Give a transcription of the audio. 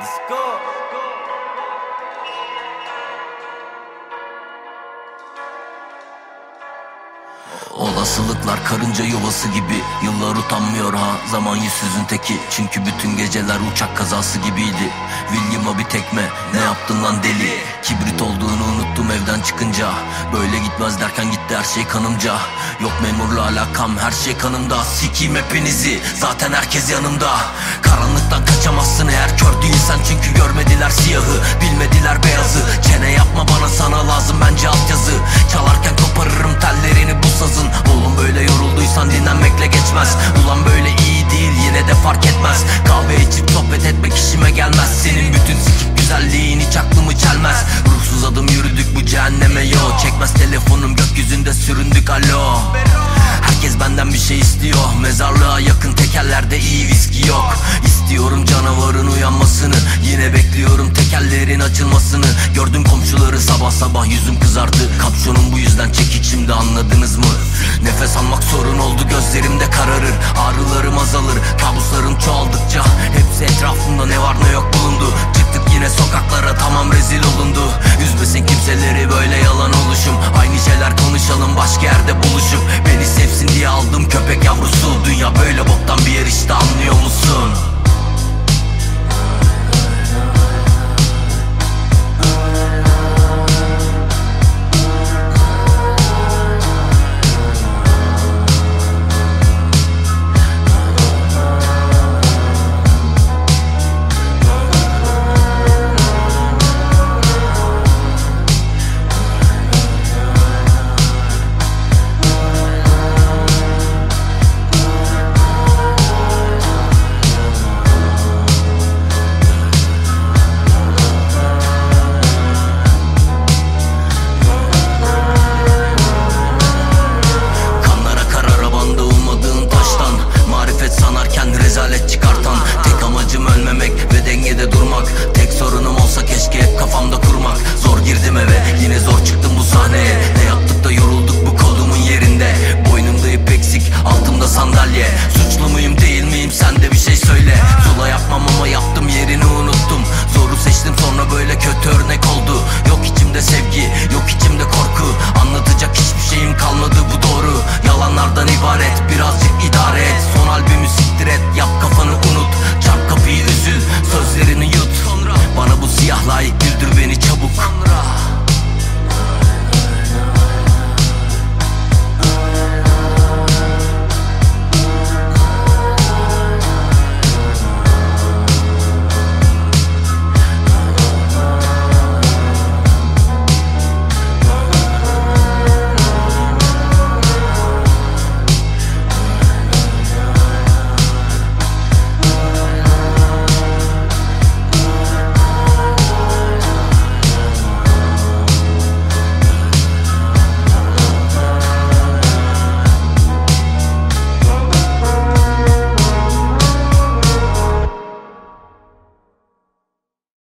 Let's go. Let's go. Olasılıklar karınca yuvası gibi. Yıllar utanmıyor ha zaman yüzsüzün teki. Çünkü bütün geceler uçak kazası gibiydi. William'a bir tekme ne yaptın lan deli? Kibrit olduğunu unuttum evden çıkınca. Böyle gitmez derken gitti her şey kanımca. Yok memurla alakam her şey kanımda. Sikiyim hepinizi zaten herkes yanımda. Karanlıktan kaçamazsın eğer kör değilsen. Çünkü görmediler siyahı bilmediler beyazı. Çene yapma bana de fark etmez. Kahve içip sohbet etmek işime gelmez. Senin bütün sikik güzelliğin hiç aklımı çelmez. Ruhsuz adım yürüdük bu cehenneme yo. Çekmez telefonum gökyüzünde süründük alo. Herkes benden bir şey istiyor. Mezarlığa yakın tekerlerde iyi viski yok. İstiyorum canavarın uyanmasını. Yine bekliyorum tekerlerin açılmasını. Gördüm komşuları sabah sabah yüzüm kızardı. Kapşonum bu yüzden çekik şimdi anladınız mı? Nefes almak sorun oldu gözlerimde Kimseleri böyle yalan oluşum. Aynı şeyler konuşalım başka yerde buluşup